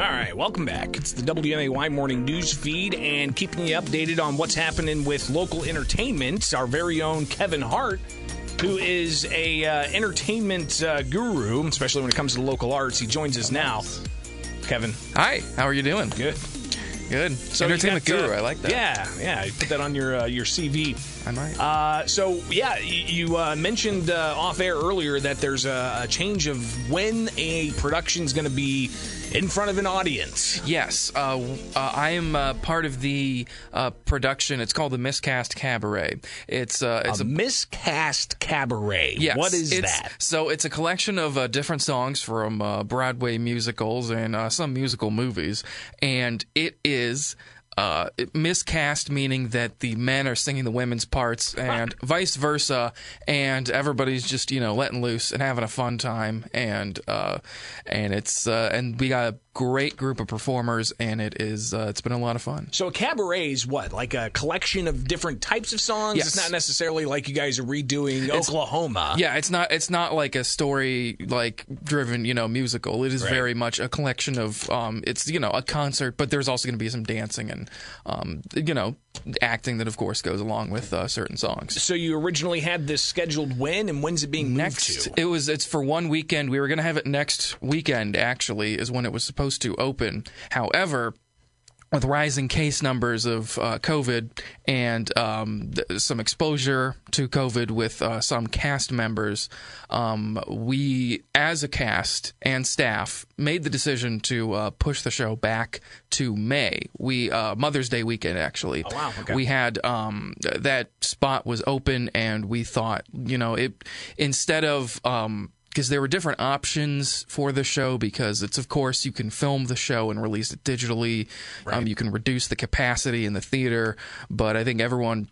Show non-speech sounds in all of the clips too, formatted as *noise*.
All right, welcome back. It's the WMAY morning news feed and keeping you updated on what's happening with local entertainment. Our very own Kevin Hart, who is a uh, entertainment uh, guru, especially when it comes to local arts. He joins us now. Kevin, Hi, how are you doing? good. Good. So Entertainment got, uh, guru, I like that. Yeah, yeah. You put that on your uh, your CV. I might. Uh, so yeah, you uh, mentioned uh, off air earlier that there's a, a change of when a production's going to be in front of an audience. yes, uh, uh, I am uh, part of the uh, production. It's called the Miscast Cabaret. It's uh, it's a miscast cabaret. Yes, what is that? So it's a collection of uh, different songs from uh, Broadway musicals and uh, some musical movies, and it is. Uh, miscast meaning that the men are singing the women's parts and *laughs* vice versa, and everybody's just you know letting loose and having a fun time, and uh, and it's uh, and we got a great group of performers, and it is uh, it's been a lot of fun. So a cabaret is what? Like a collection of different types of songs? Yes. It's not necessarily like you guys are redoing Oklahoma. Yeah, it's not it's not like a story like driven, you know, musical. It is Right. very much a collection of um it's you know, a concert, but there's also going to be some dancing and um you know, acting that of course goes along with uh, certain songs. So you originally had this scheduled when, and when's it being moved Next it was it's for one weekend. We were going to have it next weekend actually is when it was supposed to open. However, with rising case numbers of uh, COVID and um, th- some exposure to COVID with uh, some cast members, um, we, as a cast and staff, made the decision to uh, push the show back to May. We uh, Mother's Day weekend actually. Oh, wow. Okay. We had um, that spot was open, and we thought, you know, it instead of um, because there were different options for the show because it's of course you can film the show and release it digitally. Um, you can reduce the capacity in the theater but i think everyone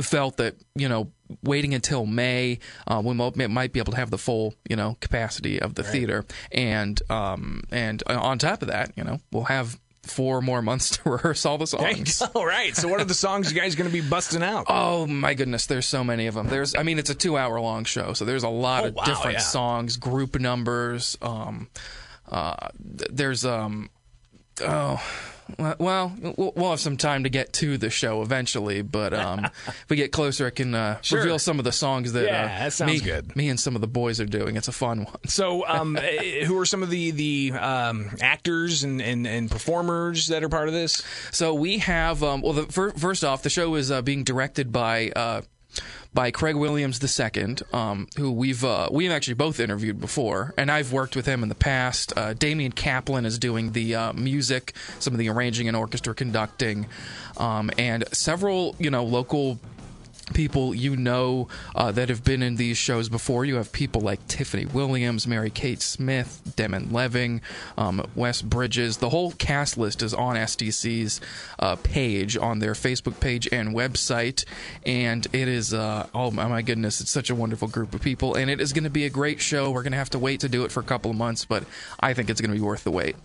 felt that you know waiting until May uh, we might be able to have the full you know capacity of the theater. And um and uh, on top of that you know we'll have four more months to *laughs* rehearse all the songs. All right. So what are the songs you guys going to be busting out? *laughs* Oh my goodness, there's so many of them. There's, I mean, it's a two-hour long show, so there's a lot Oh, of wow, different yeah. songs, group numbers. Um, uh, th- there's um, oh, well, well, have some time to get to the show eventually, but um, *laughs* if we get closer, I can uh, Sure. reveal some of the songs that, Yeah, uh, that sounds me, good. me and some of the boys are doing. It's a fun one. So, *laughs* um, eh, who are some of the the um, actors and, and, and performers that are part of this? So we have um, well, the, fir- first off, the show is uh, being directed by uh, by Craig Williams II, um, who we've uh, we've actually both interviewed before, and I've worked with him in the past. Uh, Damian Kaplan is doing the uh, music, some of the arranging and orchestra conducting, um, and several you know local people you know uh, that have been in these shows before. You have people like Tiffany Williams, Mary Kate Smith, Demon Leving, um, Wes Bridges. The whole cast list is on SDC's uh, page, on their Facebook page and website. And it is, uh, oh my my goodness, it's such a wonderful group of people. And it is going to be a great show. We're going to have to wait to do it for a couple of months, but I think it's going to be worth the wait.